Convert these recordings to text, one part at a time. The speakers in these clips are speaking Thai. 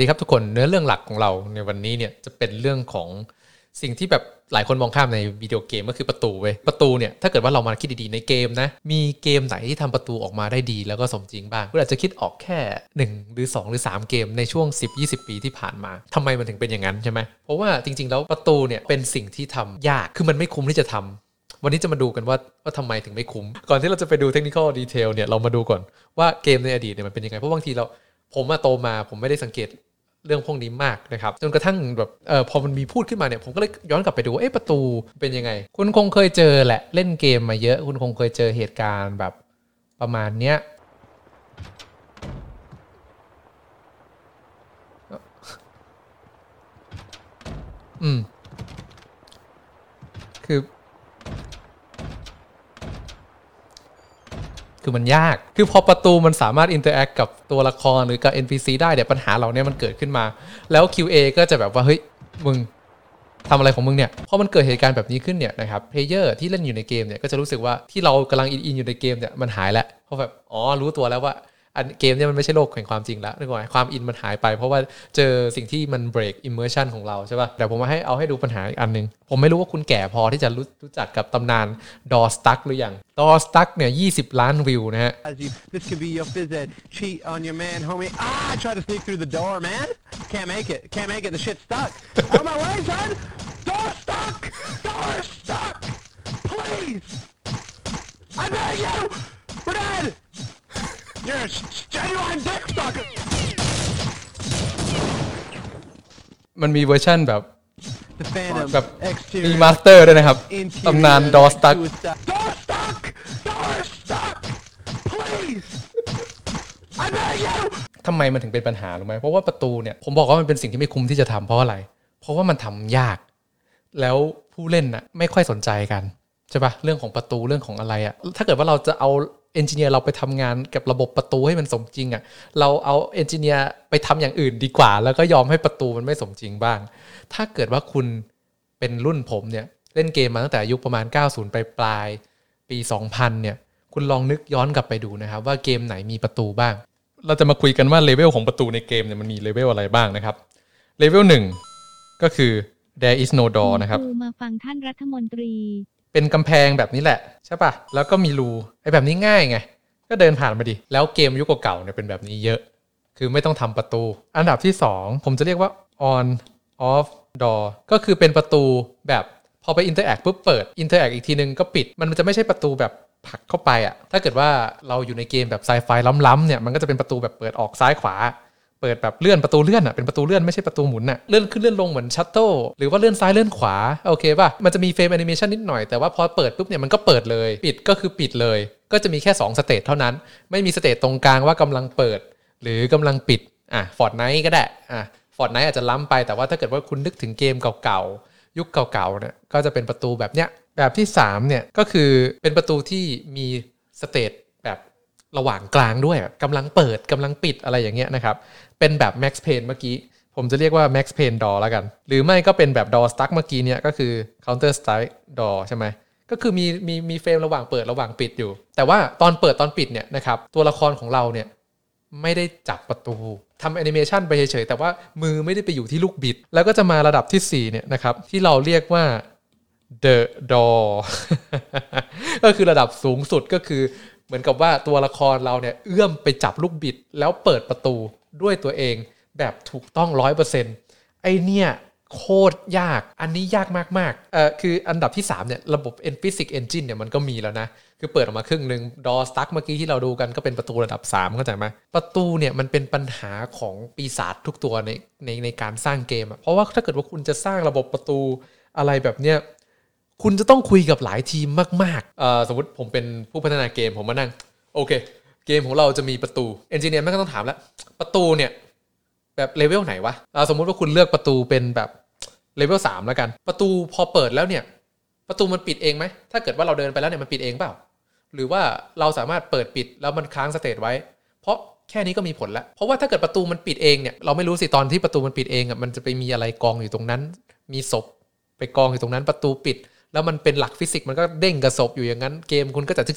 ดีครับทุกคนเนื้อเรื่องหลักของเราในวันนี้เนี่ยจะเป็นเรื่องของสิ่งที่แบบหลายคนมองข้ามในวิดีโอเกมก็คือประตูเว้ยประตูเนี่ยถ้าเกิดว่าเรามาคิดดีๆในเกมนะ มีเกมไหนที่ทำประตูออกมาได้ดีแล้วก็สมจริงบ้างคุณอาจจะคิดออกแค่ 1 หรือ 2 หรือ 3 เกมในช่วง 10-20 ปีที่ผ่านมาทำไมมันถึงเป็นอย่างนั้นใช่ไหมเพราะว่าจริง ๆ แล้วประตูเนี่ยเป็นสิ่งที่ทำยากคือมันไม่คุ้มที่จะทำวันนี้จะมาดูกันว่าว่าทำไมถึงไม่คุ้ม ก่อนที่เราจะไปดู technical detail เนี่ยเรามาดูก่อนว่าเกมในอดีตเนี่ยมันเป็นยังไงเพราะบางทีเราผมมาโตมาผมไม่ได้สังเกต เรื่องพวกนี้มากนะครับจนกระทั่งแบบเออพอมันมีพูดขึ้นมาเนี่ยผมก็เลยย้อนกลับไปดูเอ๊ะประตูเป็นยังไง คุณคงเคยเจอแหละเล่นเกมมาเยอะ คุณคงเคยเจอเหตุการณ์แบบประมาณเนี้ยอืมคือ คือมันยาก คือพอประตูมันสามารถ interact กับตัวละครหรือกับ NPC ได้เนี่ยปัญหาเหล่านี้มันเกิดขึ้นมา แล้ว QA ก็จะแบบว่าเฮ้ยมึงทำอะไรของมึงเนี่ยพอมันเกิดเหตุการณ์แบบนี้ขึ้นเนี่ยนะครับ player ที่เล่นอยู่ในเกมเนี่ยก็จะรู้สึกว่าที่เรากำลังอินอินอยู่ในเกมเนี่ยมันหายแล้วเพราะแบบอ๋อรู้ตัวแล้วว่า อันเกมเนี่ยมันไม่ใช่โลกแห่งความจริงแล้วนึกว่าความอินมันหายไป เพราะว่าเจอสิ่งที่มัน break immersion ของเราใช่ป่ะแต่ผมมาให้เอาให้ดูปัญหาอีกอันหนึง ผมไม่รู้ว่าคุณแก่พอที่จะรู้รู้จักกับตำนานดอสตักหรือยังดอสตักเนี่ย20ล้านวิวนะฮะ this could be your phys ed cheat on your man, homie. Ah, I tried to sneak through the door, man. Can't make it. Can't make it. The shit stuck Out my way, son. Door stuck. Door stuck. Please. I beg you. We're dead. You're a s- genuine dick sucker. มันมีเวอร์ชั่นแบบ The Phantom แบบ exterior มีมาสเตอร์ด้วยนะครับ interior ตำนานดอสตัก suicide. Door stuck. Door stuck. Please. I beg you. ทำไมมันถึงเป็นปัญหารู้ไหมเพราะว่าประตูเนี่ยผมบอกว่ามันเป็นสิ่งที่ไม่คุ้มที่จะทำเพราะอะไร เพราะว่ามันทำยาก แล้วผู้เล่นน่ะไม่ค่อยสนใจกันใช่ปะเรื่องของประตูเรื่องของอะไรอะถ้าเกิดว่าเราจะเอา เอนจิเนียร์เราไปทำงานกับระบบประตูให้มันสมจริงอะเราเอาเอนจิเนียร์ไปทำอย่างอื่นดีกว่า แล้วก็ยอมให้ประตูมันไม่สมจริงบ้าง ถ้าเกิดว่าคุณเป็นรุ่นผมเนี่ยเล่นเกมมาตั้งแต่อายุประมาณ 90 ไปปลายปี 2000 เนี่ย คุณลองนึกย้อนกลับไปดูนะครับ ว่าเกมไหนมีประตูบ้าง เราจะมาคุยกันว่าเลเวลของประตูในเกมเนี่ยมันมีเลเวลอะไรบ้างนะครับเลเวลหนึ่งก็คือ there is no door นะครับมาฟังท่านรัฐมนตรี เป็นกำแพงแบบนี้แหละ ใช่ปะแล้วก็มีรูไอ้แบบนี้ง่ายไง ก็เดินผ่านมาดิ แล้วเกมยุคเก่าเนี่ยเป็นแบบนี้เยอะ คือไม่ต้องทำประตู อันดับที่ 2 ผมจะเรียกว่า on off door ก็คือเป็นประตูแบบพอไป interact ปุ๊บเปิด interact อีกทีนึงก็ปิด มันจะไม่ใช่ประตูแบบผลักเข้าไปอะถ้าเกิดว่าเราอยู่ในเกมแบบไซไฟล้ำๆเนี่ยมันก็จะเป็นประตูแบบเปิดออกซ้ายขวา เปิดแบบเลื่อนประตูเลื่อนอะเป็นประตูเลื่อนไม่ใช่ประตูหมุนอะเลื่อนขึ้นเลื่อนลงเหมือนชัตเต e หรือว่าเลื่อนซ้ายเลื่อนขวาโอเคป่ะมันจะมี frame แอนิเมชันนิดหน่อยแต่ว่าพอเปิดปุ๊บเนี่ยมันก็เปิดเลย ปิดก็คือปิดเลย ก็จะมีแค่2 state เท่านั้น ไม่มี state ตรงกลางว่ากำลังเปิด หรือกำลังปิดอะ Fortnite ก็ได้อะ Fortnite อาจจะล้ำไปแต่ว่าถ้าเกิดว่าคุณนึกถึงเกมเก่าๆยุคเก่าๆเนี่ยก็จะเป็นประตูแบบเนี้ยแบบที่สามเนี่ยก็คือเป็นประตูที่มี state ระหว่างกลางด้วยอะกำลังเปิดกำลังปิดอะไรอย่างเงี้ยนะครับ เป็นแบบ Max Payne เมื่อกี้ ผมจะเรียกว่า Max Payne Door แล้วกัน หรือไม่ก็เป็นแบบ Door Stuck เมื่อกี้เนี่ยก็คือ Counter Strike d o ใช่ไหมก็คือมีมีมีเฟรมระหว่างเปิดระหว่างปิดอยู่ แต่ว่าตอนเปิดตอนปิดเนี่ยนะครับตัวละครของเราเนี่ยไม่ได้จับประตูทำแอนิเมชันไปเฉยๆ แต่ว่ามือไม่ได้ไปอยู่ที่ลูกบิด แล้วก็จะมาระดับทีสี่4เนี่ยนะครับที่เราเรียกว่า the door ก็คือระดับสูงสุดก็คือ เหมือนกับว่าตัวละครเราเนี่ยเอื้อมไปจับลูกบิด แล้วเปิดประตูด้วยตัวเองแบบถูกต้องร้อยเปอร์เซ็นต์ไอเนี่ยโคตรยาก อันนี้ยากมากๆเอ่อคืออันดับที่ 3 เนี่ย ระบบ N Physics Engine เนี่ยมันก็มีแล้วนะ คือเปิดออกมาครึ่งหนึ่งดอสตั๊กเมื่อกี้ที่เราดูกันก็เป็นประตูระดับ 3 เข้าใจไหมประตูเนี่ยมันเป็นปัญหาของปีศาจทุกตัวในในในการสร้างเกมอะเพราะว่าถ้าเกิดว่าคุณจะสร้างระบบประตูอะไรแบบเนี้ย คุณจะต้องคุยกับหลายทีมมากๆสมมติผมเป็นผู้พัฒนาเกมผมมานั่ง โอเค เกมของเราจะมีประตูเอนจิเนียร์แม่งก็ต้องถามแล้ว ประตูเนี่ย แบบเลเวลไหนวะอ่าสมมุติว่าคุณเลือกประตูเป็นแบบเลเวลสามแล้วกัน ประตูพอเปิดแล้วเนี่ย ประตูมันปิดเองไหมถ้าเกิดว่าเราเดินไปแล้วเนี่ยมันปิดเองเปล่า หรือว่าเราสามารถเปิดปิดแล้วมันค้าง state ไว้ เพราะแค่นี้ก็มีผลแล้ว เพราะว่าถ้าเกิดประตูมันปิดเองเนี่ย เราไม่รู้สิตอนที่ประตูมันปิดเองอะ มันจะไปมีอะไรกองอยู่ตรงนั้น มีศพไปกองอยู่ตรงนั้น ประตูปิด แล้วมันเป็นหลักฟิสิกส์มันก็เด้งกะศพอยู่อย่างนั้นเกมคุณก็จะทึ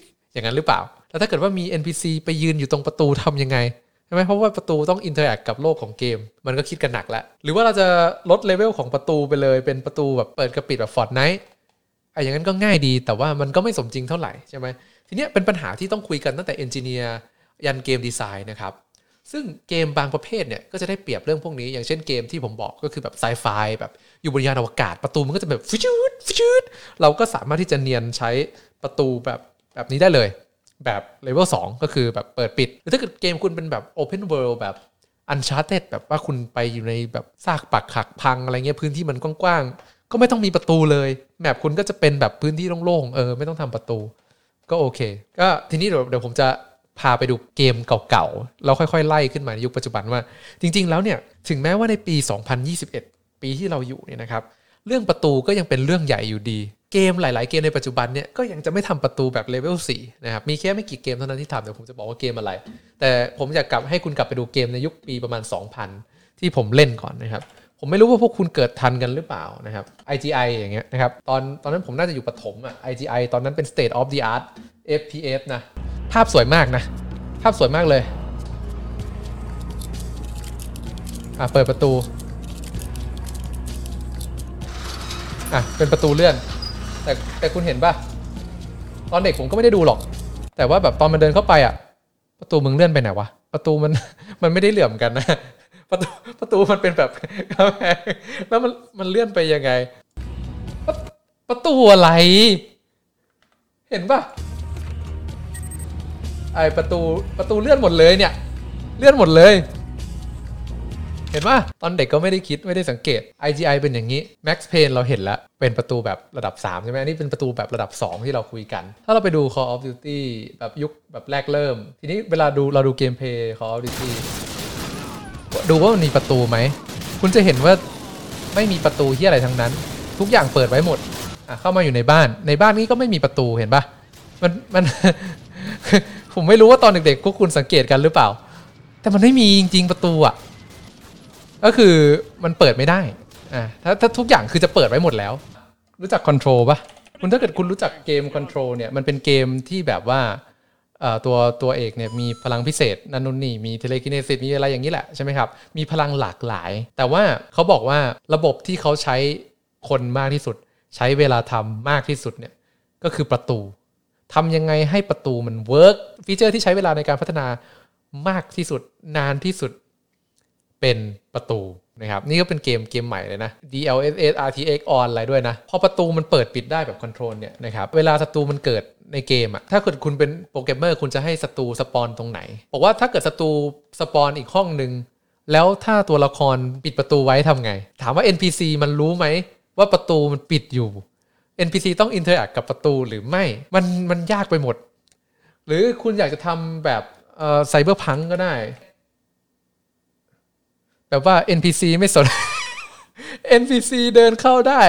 กอย่างนั้นหรือเปล่า แล้วถ้าเกิดว่ามี NPC ไปยืนอยู่ตรงประตูทำยังไงใช่ไหมเพราะว่าประตูต้อง interact กับโลกของเกม มันก็คิดกันหนักแล้ว หรือว่าเราจะลดเลเวลของประตูไปเลย เป็นประตูแบบเปิดกะปิดแบบ Fortnite ไอ้อย่างนั้นก็ง่ายดี แต่ว่ามันก็ไม่สมจริงเท่าไหร่ใช่ไหมทีเนี้ยเป็นปัญหาที่ต้องคุยกันตั้งแต่ engineer ยัน game design นะครับ ซึ่งเกมบางประเภทเนี่ยก็จะได้เปรียบเรื่องพวกนี้ อย่างเช่นเกมที่ผมบอกก็คือแบบไซไฟแบบอยู่บนยานอวกาศประตูมันก็จะแบบฟิชูดฟิชูดเราก็สามารถที่จะเนียนใช้ประตูแบบแบบนี้ได้เลย แบบเลเวล2ก็คือแบบเปิดปิดหรือถ้าเกิดเกมคุณเป็นแบบ Open World แบบ Uncharted แบบว่าคุณไปอยู่ในแบบซากปักหักพังอะไรเงี้ยพื้นที่มันกว้างๆก็ไม่ต้องมีประตูเลยแมปคุณก็จะเป็นแบบพื้นที่โล่งๆเออไม่ต้องทำประตู ก็โอเค ก็ทีนี้เดี๋ยวเดี๋ยวผมจะ พาไปดูเกมเก่าๆแล้วค่อยๆ ไล่ขึ้นมาในยุคปัจจุบันว่า จริง ๆ แล้วเนี่ยถึงแม้ว่าในปี 2021 ปีที่เราอยู่เนี่ยนะครับเรื่องประตูก็ยังเป็นเรื่องใหญ่อยู่ดี เกมหลาย ๆ เกมในปัจจุบันเนี่ยก็ยังจะไม่ทำประตูแบบเลเวล4นะครับมีแค่ไม่กี่เกมเท่านั้นที่ทำเดี๋ยวผมจะบอกว่าเกมอะไร แต่ผมอยากกลับให้คุณกลับไปดูเกมในยุคปีประมาณ 2000 ที่ผมเล่นก่อนนะครับผมไม่รู้ว่าพวกคุณเกิดทันกันหรือเปล่านะครับ IGI อย่างเงี้ยนะครับตอนตอนนั้นผมน่าจะอยู่ปฐมอะ IGI ตอนนั้นเป็น state of the art FPS นะ ภาพสวยมากนะ ภาพสวยมากเลย อะ เปิดประตู อะ เป็นประตูเลื่อน แต่แต่คุณเห็นป่ะตอนเด็กผมก็ไม่ได้ดูหรอก แต่ว่าแบบตอนมันเดินเข้าไปอะ ประตูมึงเลื่อนไปไหนวะ ประตูมันมันไม่ได้เหลื่อมกันนะ ประตูประตูมันเป็นแบบแพงแล้วมันมันเลื่อนไปยังไง ประประตูอะไร เห็นป่ะ ไอประตูประตูเลื่อนหมดเลยเนี่ยเลื่อนหมดเลย เห็นปะตอนเด็กก็ไม่ได้คิดไม่ได้สังเกต IGI เป็นอย่างนี้ Max Payne เราเห็นแล้ว เป็นประตูแบบระดับ 3 ใช่ไหมอันนี้เป็นประตูแบบระดับ 2 ที่เราคุยกัน ถ้าเราไปดู Call of Duty แบบยุคแบบแรกเริ่ม ทีนี้เวลาดูเราดูเกมเพย์ Call of Duty ดูว่ามันมีประตูไหม คุณจะเห็นว่าไม่มีประตูที่อะไรทั้งนั้น ทุกอย่างเปิดไว้หมดอะเข้ามาอยู่ในบ้านในบ้านนี้ก็ไม่มีประตูเห็นปะมันมัน ผมไม่รู้ว่าตอนเด็กๆพวกคุณสังเกตกันหรือเปล่า แต่มันไม่มีจริงๆประตูอะก็คือมันเปิดไม่ได้อ่าถ้าถ้าทุกอย่างคือจะเปิดไว้หมดแล้ว รู้จัก Control ปะคุณถ้าเกิดคุณรู้จักเกม Control เนี่ยมันเป็นเกมที่แบบว่าตัวตัวเอกเนี่ยมีพลังพิเศษนั่นนู่นนี่มี telekinesis มีอะไรอย่างนี้แหละใช่ไหมครับ มีพลังหลากหลาย แต่ว่าเขาบอกว่าระบบที่เขาใช้คนมากที่สุด ใช้เวลาทำมากที่สุดเนี่ยก็คือประตู ทำยังไงให้ประตูมัน work feature ที่ใช้เวลาในการพัฒนามากที่สุดนานที่สุดเป็นประตูนะครับนี่ก็เป็นเกมเกมใหม่เลยนะ DLSS RTX on อะไรด้วยนะ พอประตูมันเปิดปิดได้แบบ Control เนี่ยนะครับเวลาศัตรูมันเกิดในเกมอะถ้าเกิดคุณเป็นโปรแกรมเมอร์คุณจะให้ศัตรู spawn ตรงไหน บอกว่าถ้าเกิดศัตรู spawn อีกห้องหนึ่งแล้วถ้าตัวละครปิดประตูไว้ทำไง ถามว่า NPC มันรู้ไหมว่าประตูมันปิดอยู่ NPC ต้อง interact กับประตูหรือไม่ มันมันยากไปหมด หรือคุณอยากจะทำแบบ Cyberpunk ก็ได้แบบว่า NPC ไม่สน NPC เดินเข้าได้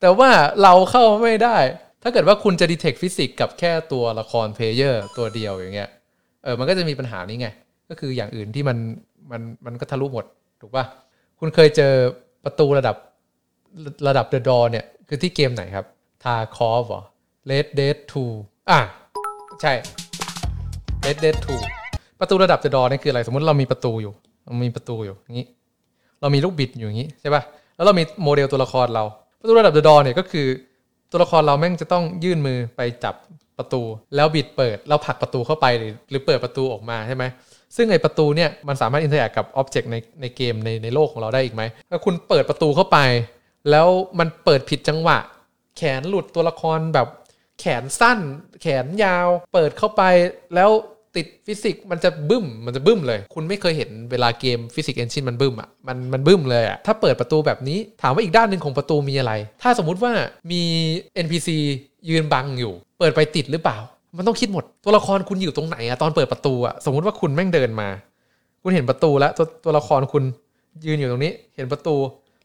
แต่ว่าเราเข้าไม่ได้ ถ้าเกิดว่าคุณจะ detect ฟิสิกส์กับแค่ตัวละคร player ตัวเดียวอย่างเงี้ย เออ มันก็จะมีปัญหานี้ไง ก็คืออย่างอื่นที่มันมันมันก็ทะลุหมด ถูกปะคุณเคยเจอประตูระดับระดับ The Door เนี่ย คือที่เกมไหนครับ ทาคอฟเหรอ Red Dead 2 อะ ใช่ Red Dead 2 ประตูระดับ The Door นี่คืออะไร สมมติเรามีประตูอยู่ เรามีประตูอยู่อย่างนี้ เรามีลูกบิดอยู่อย่างนี้ใช่ปะแล้วเรามีโมเดลตัวละครเรา ประตูระดับ The Door เนี่ยก็คือ ตัวละครเราแม่งจะต้องยื่นมือไปจับประตู แล้วบิดเปิด แล้วผลักประตูเข้าไปหรือหรือเปิดประตูออกมาใช่ไหมซึ่งไอประตูเนี่ยมันสามารถ interact กับ object ในในเกมในในโลกของเราได้อีกไหมถ้าคุณเปิดประตูเข้าไป แล้วมันเปิดผิดจังหวะ แขนหลุดตัวละครแบบแขนสั้น แขนยาว เปิดเข้าไปแล้วติดฟิสิกส์มันจะบึ้ม มันจะบึ้มเลย คุณไม่เคยเห็นเวลาเกม physics engine มันบึ้มอะ มันมันบึ้มเลยอะ ถ้าเปิดประตูแบบนี้ ถามว่าอีกด้านหนึ่งของประตูมีอะไร ถ้าสมมุติว่ามี NPC ยืนบังอยู่ เปิดไปติดหรือเปล่า มันต้องคิดหมด ตัวละครคุณอยู่ตรงไหนอะตอนเปิดประตูอะ สมมุติว่าคุณแม่งเดินมา คุณเห็นประตูแล้ว ตัวตัวละครคุณยืนอยู่ตรงนี้ เห็นประตู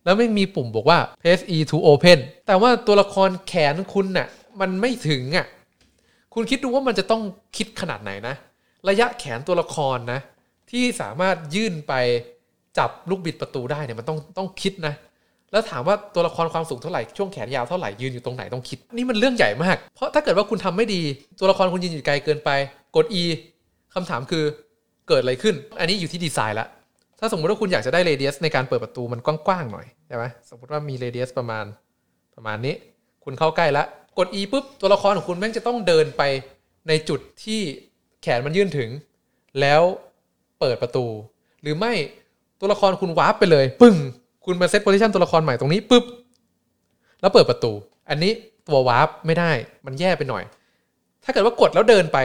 แล้วไม่มีปุ่มบอกว่า press E to open แต่ว่าตัวละครแขนคุณน่ะมันไม่ถึงอะคุณคิดดูว่ามันจะต้องคิดขนาดไหนนะ ระยะแขนตัวละครนะ ที่สามารถยื่นไปจับลูกบิดประตูได้เนี่ยมันต้องต้องคิดนะ แล้วถามว่าตัวละครความสูงเท่าไหร่ช่วงแขนยาวเท่าไหร่ยืนอยู่ตรงไหนต้องคิด นี่มันเรื่องใหญ่มาก เพราะถ้าเกิดว่าคุณทำไม่ดี ตัวละครคุณยืนอยู่ไกลเกินไป กด E คำถามคือเกิดอะไรขึ้น อันนี้อยู่ที่ดีไซน์ละ ถ้าสมมติว่าคุณอยากจะได้เรเดียสในการเปิดประตูมันกว้างๆหน่อยใช่ไหมสมมติว่ามีเรเดียสประมาณประมาณนี้ คุณเข้าใกล้ละกด E ปุ๊บตัวละครของคุณแม่งจะต้องเดินไปในจุดที่แขนมันยื่นถึง แล้วเปิดประตู หรือไม่ตัวละครคุณ warp ไปเลย ปึ้ง คุณมา set position ตัวละครใหม่ตรงนี้ปุ๊บแล้วเปิดประตู อันนี้ตัว warp ไม่ได้มันแย่ไปหน่อย ถ้าเกิดว่ากดแล้วเดินไป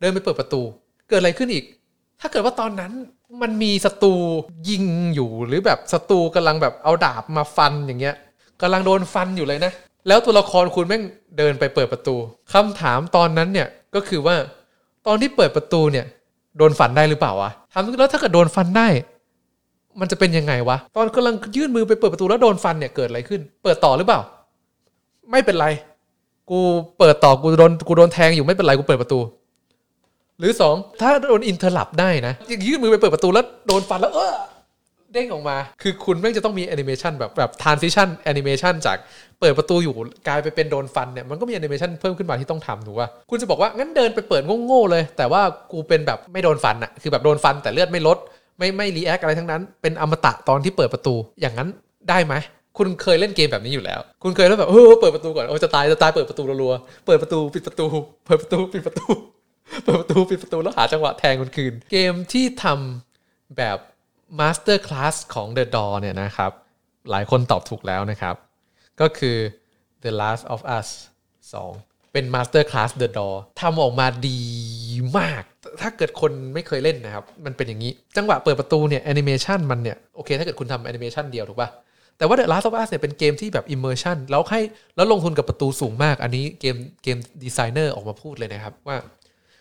เดินไปเปิดประตู เกิดอะไรขึ้นอีก ถ้าเกิดว่าตอนนั้น มันมีศัตรูยิงอยู่หรือแบบศัตรูกำลังแบบเอาดาบมาฟันอย่างเงี้ยกำลังโดนฟันอยู่เลยนะ แล้วตัวละครคุณแม่งเดินไปเปิดประตูคำถามตอนนั้นเนี่ยก็คือว่า ตอนที่เปิดประตูเนี่ย โดนฟันได้หรือเปล่าวะถามแล้วถ้าเกิดโดนฟันได้ มันจะเป็นยังไงวะ ตอนกำลังยื่นมือไปเปิดประตูแล้วโดนฟันเนี่ยเกิดอะไรขึ้น เปิดต่อหรือเปล่า ไม่เป็นไร กูเปิดต่อกูโดนกูโดนแทงอยู่ไม่เป็นไรกูเปิดประตู หรือสองถ้าโดน interrupt ได้นะยื่นมือไปเปิดประตูแล้วโดนฟันแล้วเออเด้งออกมา คือคุณแม่งจะต้องมีแอนิเมชันแบบแบบ transition animation จากเปิดประตูอยู่กลายไปเป็นโดนฟันเนี่ยมันก็มีแอนิเมชันเพิ่มขึ้นมาที่ต้องทำถูกป่ะคุณจะบอกว่างั้นเดินไปเปิดโง่ๆเลย แต่ว่ากูเป็นแบบไม่โดนฟันอะคือแบบโดนฟันแต่เลือดไม่ลด ไม่ไม่ react อะไรทั้งนั้น เป็นอมตะตอนที่เปิดประตู อย่างนั้นได้ไหมคุณเคยเล่นเกมแบบนี้อยู่แล้ว คุณเคยแล้วแบบเออเปิดประตูก่อนโอ้จะตายจะตายเปิดประตูรัวๆเปิดประตูปิดประตู เปิดประตูปิดประตู เปิดประตูปิดประตูแล้วหาจังหวะแทงคนคืน เกมที่ทำแบบ Master Class ของ The Door เนี่ยนะครับ หลายคนตอบถูกแล้วนะครับ ก็คือ The Last of Us 2 เป็น Master Class The Door ทำออกมาดีมาก ถ้าเกิดคนไม่เคยเล่นนะครับ มันเป็นอย่างนี้ จังหวะเปิดประตูเนี่ยแอนิเมชันมันเนี่ย โอเค ถ้าเกิดคุณทำแอนิเมชันเดียวถูกป่ะ แต่ว่า The Last of Us เนี่ยเป็นเกมที่แบบ immersion แล้วให้แล้วลงทุนกับประตูสูงมาก อันนี้เกมเกมดีไซเนอร์ออกมาพูดเลยนะครับ ว่า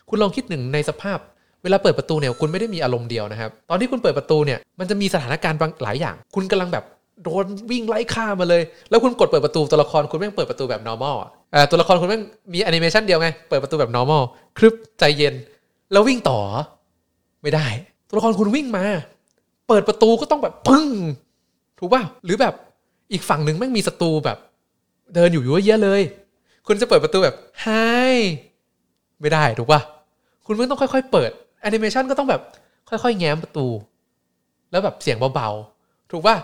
คุณลองคิดหนึ่งในสภาพ เวลาเปิดประตูเนี่ยคุณไม่ได้มีอารมณ์เดียวนะครับ ตอนที่คุณเปิดประตูเนี่ยมันจะมีสถานการณ์บางหลายอย่าง คุณกำลังแบบโดนวิ่งไล่ฆ่ามาเลย แล้วคุณกดเปิดประตูตัวละครคุณแม่งเปิดประตูแบบ normal อะเออตัวละครคุณแม่งมีแอนิเมชันเดียวไงเปิดประตูแบบ normal ครึบใจเย็น แล้ววิ่งต่อ ไม่ได้ ตัวละครคุณวิ่งมา เปิดประตูก็ต้องแบบปึ้งถูกป่ะหรือแบบอีกฝั่งหนึ่งแม่งมีศัตรูแบบ เดินอยู่เยอะแยะเลย คุณจะเปิดประตูแบบ high ไม่ได้ถูกป่ะ คุณไม่ต้องค่อยๆ เปิดแอนิเมชันก็ต้องแบบค่อยๆ แง้มประตู แล้วแบบเสียงเบาๆ ถูกป่ะ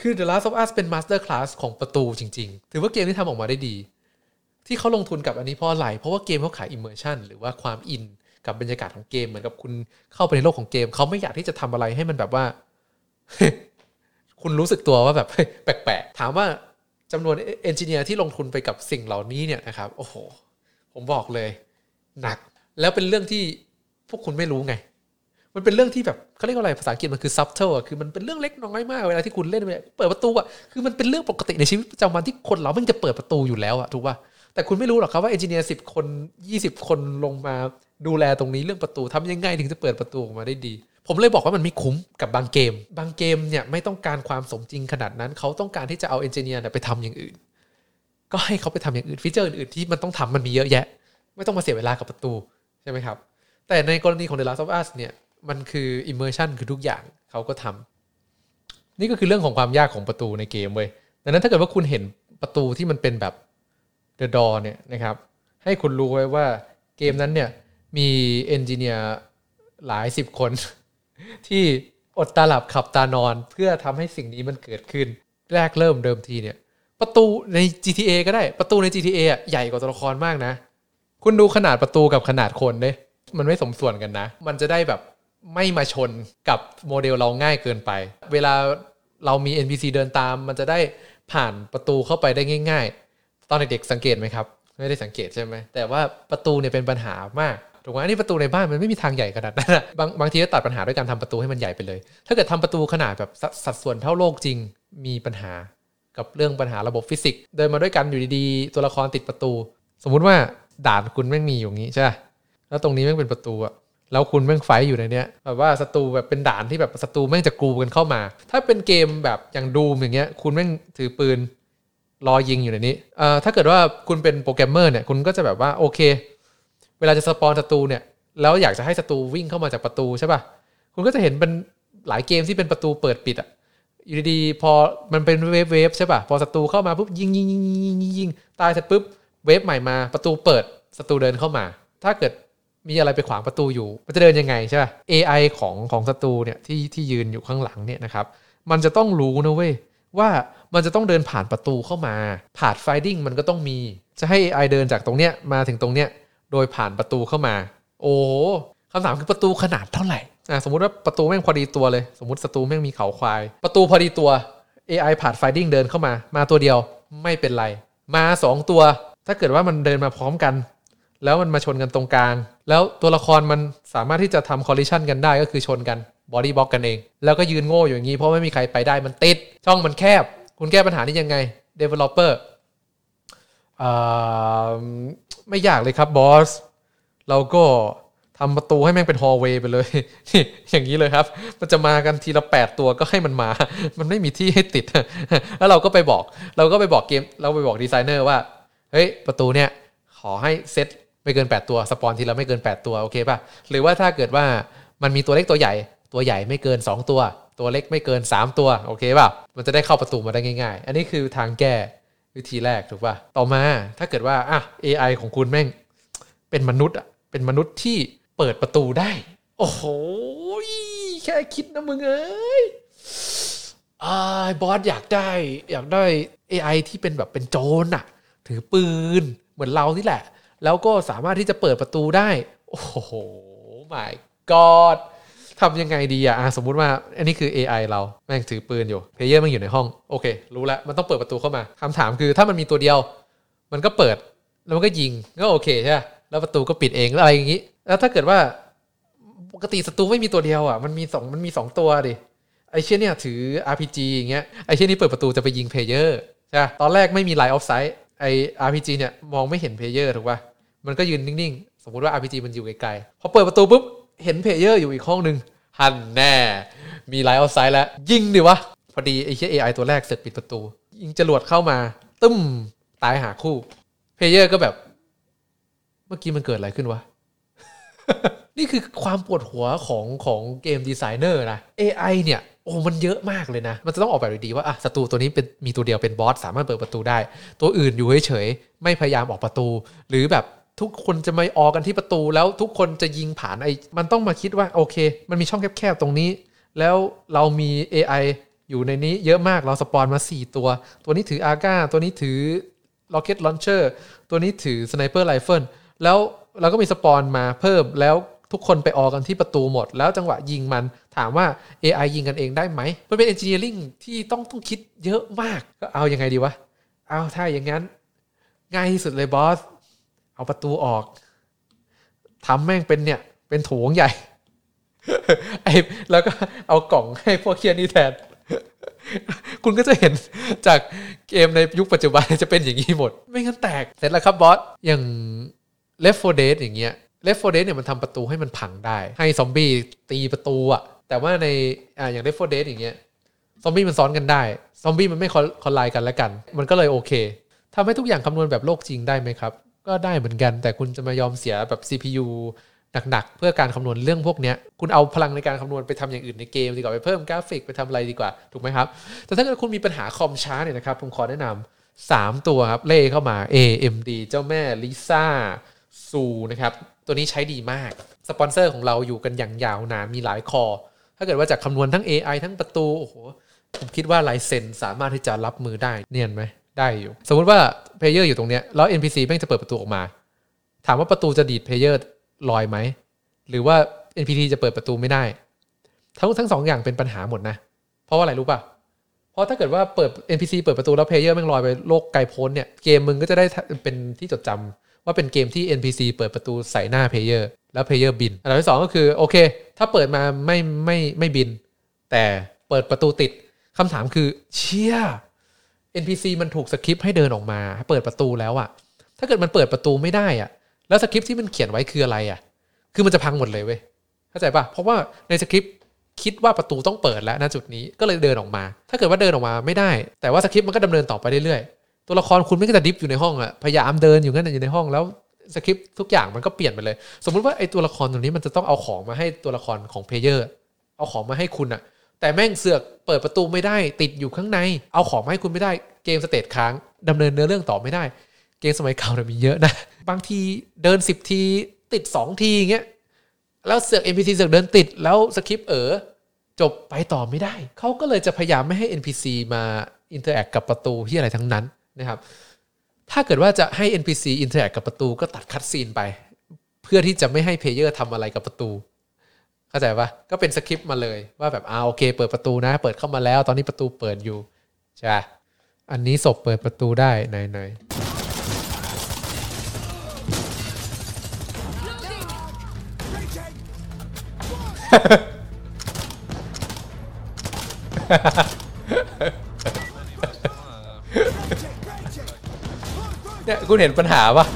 คือ The Last of Us เป็น Master Class ของประตูจริงๆ ถือว่าเกมที่ทำออกมาได้ดี ที่เขาลงทุนกับอันนี้เพราะอะไรเพราะว่าเกมเขาขาย immersion หรือว่าความอินกับบรรยากาศของเกมเหมือนกับคุณเข้าไปในโลกของเกม เขาไม่อยากที่จะทำอะไรให้มันแบบว่า คุณรู้สึกตัวว่าแบบแปลกๆ ถามว่าจำนวนเอนจิเนียร์ที่ลงทุนไปกับสิ่งเหล่านี้เนี่ยนะครับ โอ้โห ผมบอกเลย หนัก แล้วเป็นเรื่องที่พวกคุณไม่รู้ไง มันเป็นเรื่องที่แบบเขาเรียกว่าอะไรภาษาอังกฤษมันคือ subtle อะคือมันเป็นเรื่องเล็กน้อยมากเวลาที่คุณเล่นไปเปิดประตูอะคือมันเป็นเรื่องปกติในชีวิตประจำวันที่คนเรามันจะเปิดประตูอยู่แล้วอะถูกป่ะแต่คุณไม่รู้หรอกครับว่า engineer สิบคนยี่สิบคนลงมาดูแลตรงนี้เรื่องประตูทำยังไงถึงจะเปิดประตูออกมาได้ดี ผมเลยบอกว่ามันไม่คุ้มกับบางเกม บางเกมเนี่ยไม่ต้องการความสมจริงขนาดนั้น เขาต้องการที่จะเอา engineer เสียไปทำอย่างอื่น ก็ให้เขาไปทำอย่างอื่นฟีเจอร์อื่นๆที่มันต้องทำมันมีเยอะแยะ ไม่ต้องมาเสียเวลากับประตู ช่ไหมครับ แต่ในกรณีของ The Last of Us เนี่ย มันคือ immersion คือทุกอย่างเขาก็ทำนี่ก็คือเรื่องของความยากของประตูในเกมเว้ยดังนั้นถ้าเกิดว่าคุณเห็นประตูที่มันเป็นแบบ The Door เนี่ยนะครับ ให้คุณรู้ไว้ว่าเกมนั้นเนี่ยมีเอนจิเนียร์หลายสิบคน ที่อดตาหลับขับตานอน เพื่อทำให้สิ่งนี้มันเกิดขึ้น แรกเริ่มเดิมทีเนี่ย ประตูใน GTA ก็ได้ประตูใน GTA อะใหญ่กว่าตัวละครมากนะ คุณดูขนาดประตูกับขนาดคนเด้มันไม่สมส่วนกันนะ มันจะได้แบบไม่มาชนกับโมเดลเราง่ายเกินไป เวลาเรามี NPC เดินตาม มันจะได้ผ่านประตูเข้าไปได้ง่าย ๆ ตอนเด็กๆสังเกตไหมครับ ไม่ได้สังเกตใช่ไหม แต่ว่าประตูเนี่ยเป็นปัญหามากถูกไหมอันนี่ประตูในบ้านมันไม่มีทางใหญ่ขนาดนั้นบางบางทีก็ตัดปัญหาด้วยการทำประตูให้มันใหญ่ไปเลย ถ้าเกิดทำประตูขนาดแบบสสัดส่วนเท่าโลกจริงมีปัญหากับเรื่องปัญหาระบบฟิสิกส์เดินมาด้วยกันอยู่ดีๆ ตัวละครติดประตู สมมุติว่า ด่านคุณแม่งมีอยู่งี้ใช่แล้วตรงนี้แม่งเป็นประตูอะแล้วคุณแม่งไฟอยู่ในเนี้ยแบบว่าศัตรูแบบเป็นด่านที่แบบศัตรูแม่งจะกรูกันเข้ามา ถ้าเป็นเกมแบบอย่างดูมอย่างเงี้ย คุณแม่งถือปืนรอยิงอยู่ในนี้เอ่อถ้าเกิดว่าคุณเป็นโปรแกรมเมอร์เนี่ยคุณก็จะแบบว่าโอเค เวลาจะสปอนศัตรูเนี่ยแล้วอยากจะให้ศัตรูวิ่งเข้ามาจากประตูใช่ป่ะคุณก็จะเห็นเป็นหลายเกมที่เป็นประตูเปิดปิดอะอยู่ดีๆพอมันเป็น wave wave ใช่ป่ะพอศัตรูเข้ามาปุ๊บยิงยิงยิงยิงยิงตายเสร็จปุ๊บ wave ใหม่มาประตูเปิดศัตรูเดินเข้ามา ถ้าเกิดมีอะไรไปขวางประตูอยู่ มันจะเดินยังไงใช่ป่ะ AI ของของศัตรูเนี่ยที่ที่ยืนอยู่ข้างหลังเนี่ยนะครับมันจะต้องรู้นะเว้ยว่ามันจะต้องเดินผ่านประตูเข้ามา pathfinding มันก็ต้องมี จะให้ AI เดินจากตรงเนี้ยมาถึงตรงเนี้ยโดยผ่านประตูเข้ามา โอ้คำถามคือประตูขนาดเท่าไหร่อะสมมุติว่าประตูแม่งพอดีตัวเลย สมมติศัตรูแม่งมีเขาควาย ประตูพอดีตัว AI pathfinding เดินเข้ามา มาตัวเดียวไม่เป็นไร มา 2 ตัว ถ้าเกิดว่ามันเดินมาพร้อมกัน แล้วมันมาชนกันตรงกลาง แล้วตัวละครมันสามารถที่จะทำ collision กันได้ก็คือชนกัน body block กันเอง แล้วก็ยืนโง่อยู่อย่างนี้เพราะไม่มีใครไปได้มันติด ช่องมันแคบ คุณแก้ปัญหานี้ยังไง Developer อไม่ยากเลยครับบอสเราก็ทำประตูให้แม่งเป็น hallway ไปเลยนี่อย่างนี้เลยครับ มันจะมากันทีละ 8 ตัวก็ให้มันมา มันไม่มีที่ให้ติด แล้วเราก็ไปบอก เราก็ไปบอกเกม เราไปบอกดีไซเนอร์ว่า เฮ้ยประตูเนี่ยขอให้เซตไม่เกิน 8 ตัว spawn ทีละไม่เกิน 8 ตัวโอเคป่ะหรือว่าถ้าเกิดว่ามันมีตัวเล็กตัวใหญ่ ตัวใหญ่ไม่เกิน 2 ตัว ตัวเล็กไม่เกิน 3 ตัวโอเคป่ะมันจะได้เข้าประตูมาได้ง่าย ๆ อันนี้คือทางแก้วิธีแรกถูกป่ะต่อมาถ้าเกิดว่าอะ AI ของคุณแม่งเป็นมนุษย์อะเป็นมนุษย์ที่เปิดประตูได้ โอ้โหแค่คิดนะมึงเอ้ยอ่าบอสอยากได้อยากได้ AI ที่เป็นแบบเป็นโจรอะ ถือปืนเหมือนเรานี่แหละ แล้วก็สามารถที่จะเปิดประตูได้ โอ้โห my god ทำยังไงดีอะอะสมมุติว่า อันนี้คือ AI เราแม่งถือปืนอยู่ player มันอยู่ในห้อง โอเค รู้แล้ว มันต้องเปิดประตูเข้ามาคำถามคือถ้ามันมีตัวเดียว มันก็เปิด แล้วมันก็ยิง ก็โอเคใช่ไหมแล้วประตูก็ปิดเองแล้วอะไรอย่างนี้ แล้วถ้าเกิดว่าปกติศัตรูไม่มีตัวเดียวอะ มันมีสองมันมีสองตัวดิ ไอ้เชี่ยเนี่ยถือ RPG อย่างเงี้ย ไอ้เชี่ยนี่เปิดประตูจะไปยิง playerใช่ ตอนแรกไม่มี line of sight ไอ้ RPG เนี่ยมองไม่เห็น player ถูกป่ะมันก็ยืนนิ่งๆ สมมุติว่า RPG มันอยู่ไกลๆพอเปิดประตูปุ๊บเห็น player อยู่อีกห้องหนึ่งหันแน่ มี line of sight แล้วยิงดิวะ พอดีไอ้เชี่ย AI ตัวแรกเสร็จปิดประตู ยิงจรวดเข้ามา ตึ้ม ตายห่าคู่ player ก็แบบ เมื่อกี้มันเกิดอะไรขึ้นวะ นี่คือความปวดหัวของของเกมดีไซเนอร์นะ AI เนี่ย โอ้มันเยอะมากเลยนะ มันจะต้องออกแบบดีๆว่าอะศัตรูตัวนี้เป็นมีตัวเดียวเป็นบอสสามารถเปิดประตูได้ ตัวอื่นอยู่เฉยๆไม่พยายามออกประตู หรือแบบทุกคนจะมาออกกันที่ประตูแล้วทุกคนจะยิงผ่านไอ้มันต้องมาคิดว่าโอเค มันมีช่องแคบๆตรงนี้ แล้วเรามี AI อยู่ในนี้เยอะมากเราสปอนมา 4 ตัว ตัวนี้ถืออาก้าตัวนี้ถือ Rocket Launcher ตัวนี้ถือ Sniper Rifle แล้วเราก็มีสปอนมาเพิ่มแล้ว ทุกคนไปออกกันที่ประตูหมด แล้วจังหวะยิงมันถามว่า AI ยิงกันเองได้ไหม มันเป็น engineering ที่ต้องต้องคิดเยอะมาก ก็เอายังไงดีวะ เอาถ้าอย่างนั้น ง่ายที่สุดเลยบอส เอาประตูออกทำแม่งเป็นเนี่ย เป็นโถงใหญ่ไอ้แล้วก็เอากล่องให้พวกเคียนี่แทน คุณก็จะเห็นจากเกมในยุคปัจจุบันจะเป็นอย่างนี้หมด ไม่งั้นแตก เสร็จแล้วครับบอส อย่าง Left 4 Dead อย่างเงี้ย Left 4 Dead เนี่ยมันทำประตูให้มันพังได้ ให้ซอมบี้ตีประตูอะแต่ว่าในอ่าอย่าง Left 4 Dead อย่างเงี้ยซอมบี้มันซ้อนกันได้ ซอมบี้มันไม่ collide กันแล้วกัน มันก็เลยโอเคทำให้ทุกอย่างคำนวณแบบโลกจริงได้ไหมครับ ก็ได้เหมือนกัน แต่คุณจะมายอมเสียแบบ CPU หนักๆ เพื่อการคำนวณเรื่องพวกเนี้ยคุณเอาพลังในการคำนวณไปทำอย่างอื่นในเกมดีกว่าไปเพิ่มกราฟิกไปทำอะไรดีกว่าถูกไหมครับ แต่ถ้าเกิดคุณมีปัญหาคอมช้าเนี่ยนะครับผมขอแนะนำ3ตัวครับเล่เข้ามา AMD เจ้าแม่ลิซ่าซูนะครับ ตัวนี้ใช้ดีมาก สปอนเซอร์ของเราอยู่กันอย่างยาวนานมีหลาย core ถ้าเกิดว่าจากคำนวณทั้ง AI ทั้งประตู โอ้โห ผมคิดว่า Ryzen สามารถที่จะรับมือได้ เนียนไหม ได้อยู่ สมมติว่า player อยู่ตรงเนี้ย แล้ว NPC แม่งจะเปิดประตูออกมา ถามว่าประตูจะดีด player ลอยไหม หรือว่า NPC จะเปิดประตูไม่ได้ ทั้งทั้งสองอย่างเป็นปัญหาหมดนะ เพราะว่าอะไรรู้ป่ะ เพราะถ้าเกิดว่าเปิด NPC เปิดประตูแล้ว player แม่งลอยไปโลกไกลโพ้นเนี่ย เกมมึงก็จะได้เป็นที่จดจำ ว่าเป็นเกมที่ NPC เปิดประตูใส่หน้า player แล้ว player บิน อันดับที่สองก็คือโอเค ถ้าเปิดมาไม่ไม่ไม่บิน แต่เปิดประตูติดคำถามคือเชี่ย NPC มันถูกสคริปต์ให้เดินออกมาเปิดประตูแล้วอะถ้าเกิดมันเปิดประตูไม่ได้อะแล้วสคริปต์ที่มันเขียนไว้คืออะไรอะคือมันจะพังหมดเลยเว้ยเข้าใจปะเพราะว่าในสคริปต์คิดว่าประตูต้องเปิดแล้วณจุดนี้ก็เลยเดินออกมา ถ้าเกิดว่าเดินออกมาไม่ได้ แต่ว่าสคริปต์มันก็ดำเนินต่อไปเรื่อย ตัวละครคุณไม่ก็จะ drift อยู่ในห้องอะพยายามเดินอยู่งั้นอยู่ในห้องแล้วสคริปต์ทุกอย่างมันก็เปลี่ยนไปเลย สมมุติว่าไอ้ตัวละครตัวนี้มันจะต้องเอาของมาให้ตัวละครของ player เอาของมาให้คุณอะแต่แม่งเสือกเปิดประตูไม่ได้ติดอยู่ข้างใน เอาของมาให้คุณไม่ได้ game state ค้างดำเนินเนื้อเรื่องต่อไม่ได้ เกมสมัยเก่าเนี่ยมีเยอะนะ บางทีเดิน 10 ทีติดสองทีอย่างเงี้ยแล้วเสือก NPC เสือกเดินติดแล้วสคริปต์เออจบไปต่อไม่ได้ เขาก็เลยจะพยายามไม่ให้ NPC มา interact กับประตูที่อะไรทั้งนั้น นะครับ ถ้าเกิดว่าจะให้ NPC interact กับประตูก็ตัด cutscene ไป เพื่อที่จะไม่ให้ player ทำอะไรกับประตู เข้าใจปะก็เป็นสคริปต์มาเลยว่าแบบอ่าโอเค เปิดประตูนะ เปิดเข้ามาแล้ว ตอนนี้ประตูเปิดอยู่ใช่อันนี้ศพเปิดประตูได้ไหนไหน เนี่ยคุณเห็นปัญหาปะ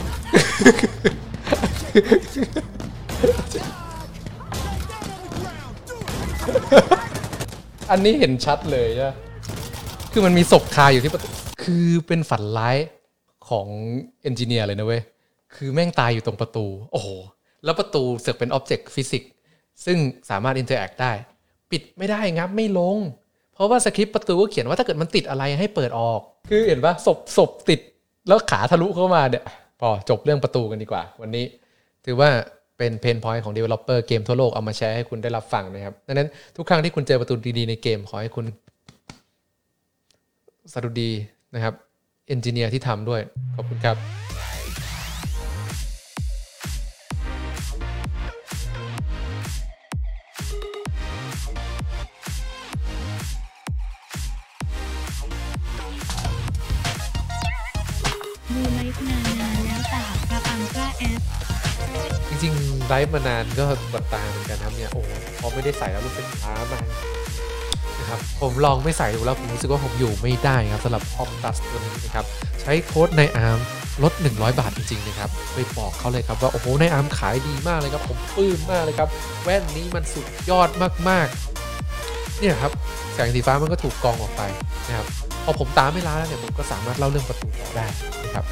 อันนี้เห็นชัดเลยอะคือมันมีศพคาอยู่ที่ประตูคือเป็นฝันร้ายของ engineer เลยนะเว้ย คือแม่งตายอยู่ตรงประตู โอ้โห แล้วประตูเสือกเป็น object physics ซึ่งสามารถ interact ได้ ปิดไม่ได้งับไม่ลง เพราะว่าสคริปต์ประตูก็เขียนว่าถ้าเกิดมันติดอะไรให้เปิดออก คือเห็นปะศพศพติด แล้วขาทะลุเข้ามาเนี่ยพอจบเรื่องประตูกันดีกว่า วันนี้ ถือว่าเป็นเพนพอยต์ของ Developer เกมทั่วโลกเอามาแชร์ให้คุณได้รับฟังนะครับดังนั้นทุกครั้งที่คุณเจอประตูดีๆในเกมขอให้คุณสดุดีนะครับเอนจิเนียร์ที่ทำด้วยขอบคุณครับ ฟ์นานๆแล้วแต่กระปังกล้าแอปจริงๆไลฟ์มานานก็ปวดตาเหมือนกันครับเนี่ยโอ้โหพอไม่ได้ใส่แล้วรู้สึกล้ามากนะครับผมลองไม่ใส่ดูแล้วผมรู้สึกว่าผมอยู่ไม่ได้ครับสำหรับออมตัสตัวนี้นะครับใช้โค้ดในอาร์มลด 100 บาทจริงๆนะครับไปบอกเขาเลยครับว่าโอ้โหในอาร์มขายดีมากเลยครับผมปลื้มมากเลยครับแว่นนี้มันสุดยอดมากๆเนี่ยครับแสงสีฟ้ามันก็ถูกกองออกไปนะครับพอผมตามไม่ล้าแล้วเนี่ยผมก็สามารถเล่าเรื่องประตูต่อได้นะครับ